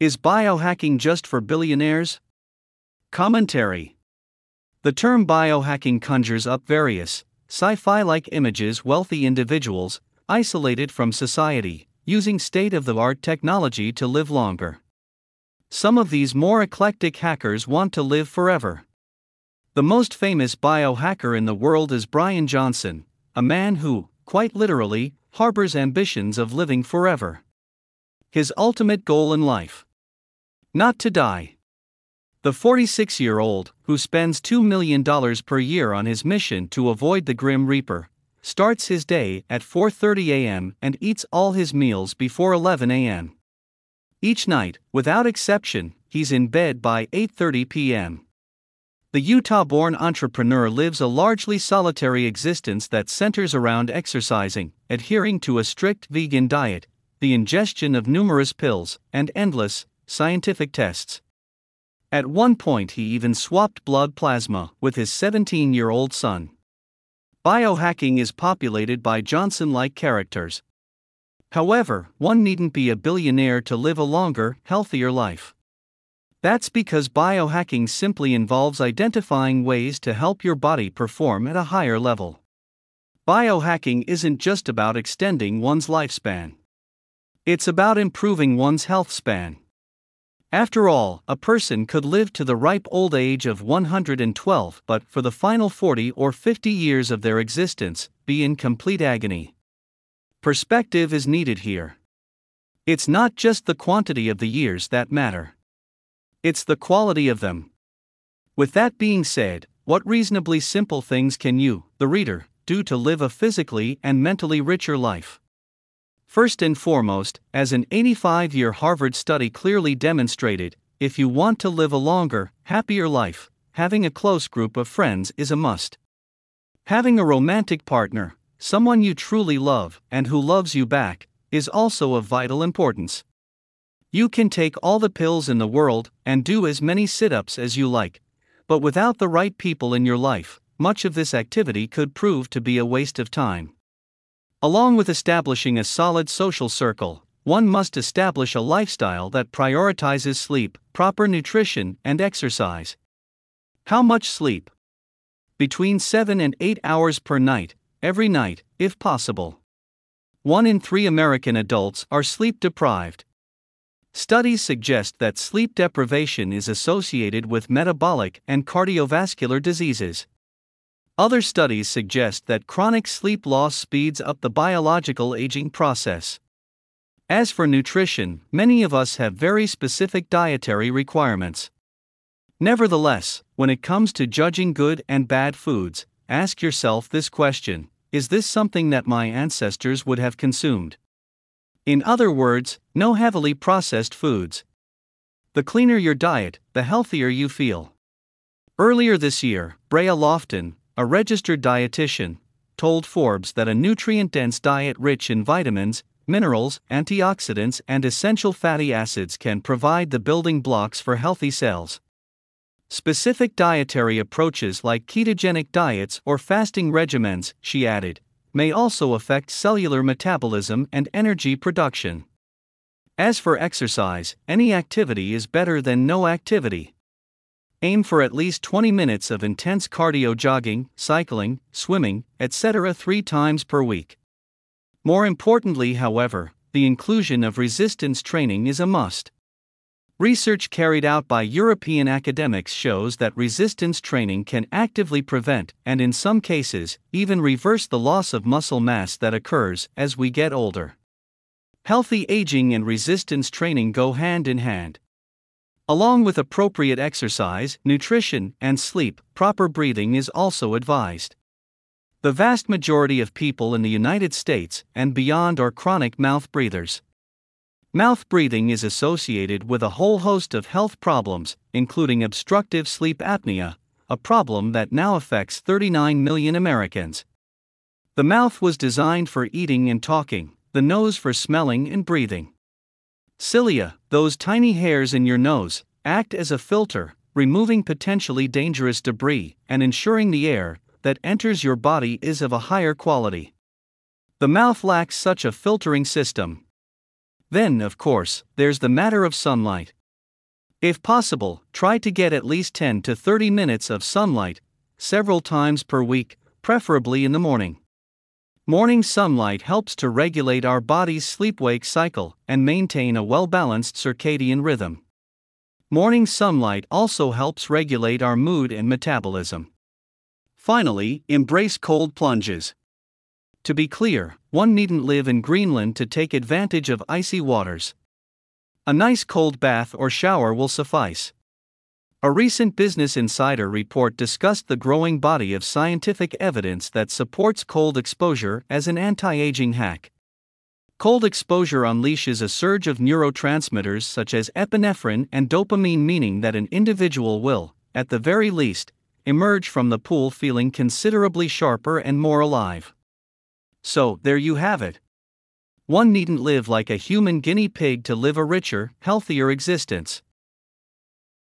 Is biohacking just for billionaires? Commentary The term biohacking conjures up various, sci fi like images wealthy individuals, isolated from society, using state of the art technology to live longer. Some of these more eclectic hackers want to live forever. The most famous biohacker in the world is Bryan Johnson, a man who, quite literally, harbors ambitions of living forever. His ultimate goal in life not to die. The 46 year old, who spends $2 million per year on his mission to avoid the Grim Reaper, starts his day at 4:30 a.m. and eats all his meals before 11 a.m. Each night, without exception, he's in bed by 8:30 p.m. The Utah-born entrepreneur lives a largely solitary existence that centers around exercising, adhering to a strict vegan diet, the ingestion of numerous pills, and endless scientific tests. At one point, he even swapped blood plasma with his 17 year old son. Biohacking is populated by Johnson like characters. However, one needn't be a billionaire to live a longer, healthier life. That's because biohacking simply involves identifying ways to help your body perform at a higher level. Biohacking isn't just about extending one's lifespan, it's about improving one's health span. After all, a person could live to the ripe old age of 112 but for the final 40 or 50 years of their existence, be in complete agony. Perspective is needed here. It's not just the quantity of the years that matter, it's the quality of them. With that being said, what reasonably simple things can you, the reader, do to live a physically and mentally richer life? First and foremost, as an 85 year Harvard study clearly demonstrated, if you want to live a longer, happier life, having a close group of friends is a must. Having a romantic partner, someone you truly love and who loves you back, is also of vital importance. You can take all the pills in the world and do as many sit ups as you like, but without the right people in your life, much of this activity could prove to be a waste of time. Along with establishing a solid social circle, one must establish a lifestyle that prioritizes sleep, proper nutrition, and exercise. How much sleep? Between 7 and 8 hours per night, every night, if possible. One in three American adults are sleep deprived. Studies suggest that sleep deprivation is associated with metabolic and cardiovascular diseases. Other studies suggest that chronic sleep loss speeds up the biological aging process. As for nutrition, many of us have very specific dietary requirements. Nevertheless, when it comes to judging good and bad foods, ask yourself this question Is this something that my ancestors would have consumed? In other words, no heavily processed foods. The cleaner your diet, the healthier you feel. Earlier this year, Brea Lofton, a registered dietitian, told Forbes that a nutrient dense diet rich in vitamins, minerals, antioxidants, and essential fatty acids can provide the building blocks for healthy cells. Specific dietary approaches like ketogenic diets or fasting regimens, she added, may also affect cellular metabolism and energy production. As for exercise, any activity is better than no activity. Aim for at least 20 minutes of intense cardio jogging, cycling, swimming, etc. three times per week. More importantly, however, the inclusion of resistance training is a must. Research carried out by European academics shows that resistance training can actively prevent, and in some cases, even reverse the loss of muscle mass that occurs as we get older. Healthy aging and resistance training go hand in hand. Along with appropriate exercise, nutrition, and sleep, proper breathing is also advised. The vast majority of people in the United States and beyond are chronic mouth breathers. Mouth breathing is associated with a whole host of health problems, including obstructive sleep apnea, a problem that now affects 39 million Americans. The mouth was designed for eating and talking, the nose for smelling and breathing. Cilia, those tiny hairs in your nose, act as a filter, removing potentially dangerous debris and ensuring the air that enters your body is of a higher quality. The mouth lacks such a filtering system. Then, of course, there's the matter of sunlight. If possible, try to get at least 10 to 30 minutes of sunlight, several times per week, preferably in the morning. Morning sunlight helps to regulate our body's sleep wake cycle and maintain a well balanced circadian rhythm. Morning sunlight also helps regulate our mood and metabolism. Finally, embrace cold plunges. To be clear, one needn't live in Greenland to take advantage of icy waters. A nice cold bath or shower will suffice. A recent Business Insider report discussed the growing body of scientific evidence that supports cold exposure as an anti aging hack. Cold exposure unleashes a surge of neurotransmitters such as epinephrine and dopamine, meaning that an individual will, at the very least, emerge from the pool feeling considerably sharper and more alive. So, there you have it. One needn't live like a human guinea pig to live a richer, healthier existence.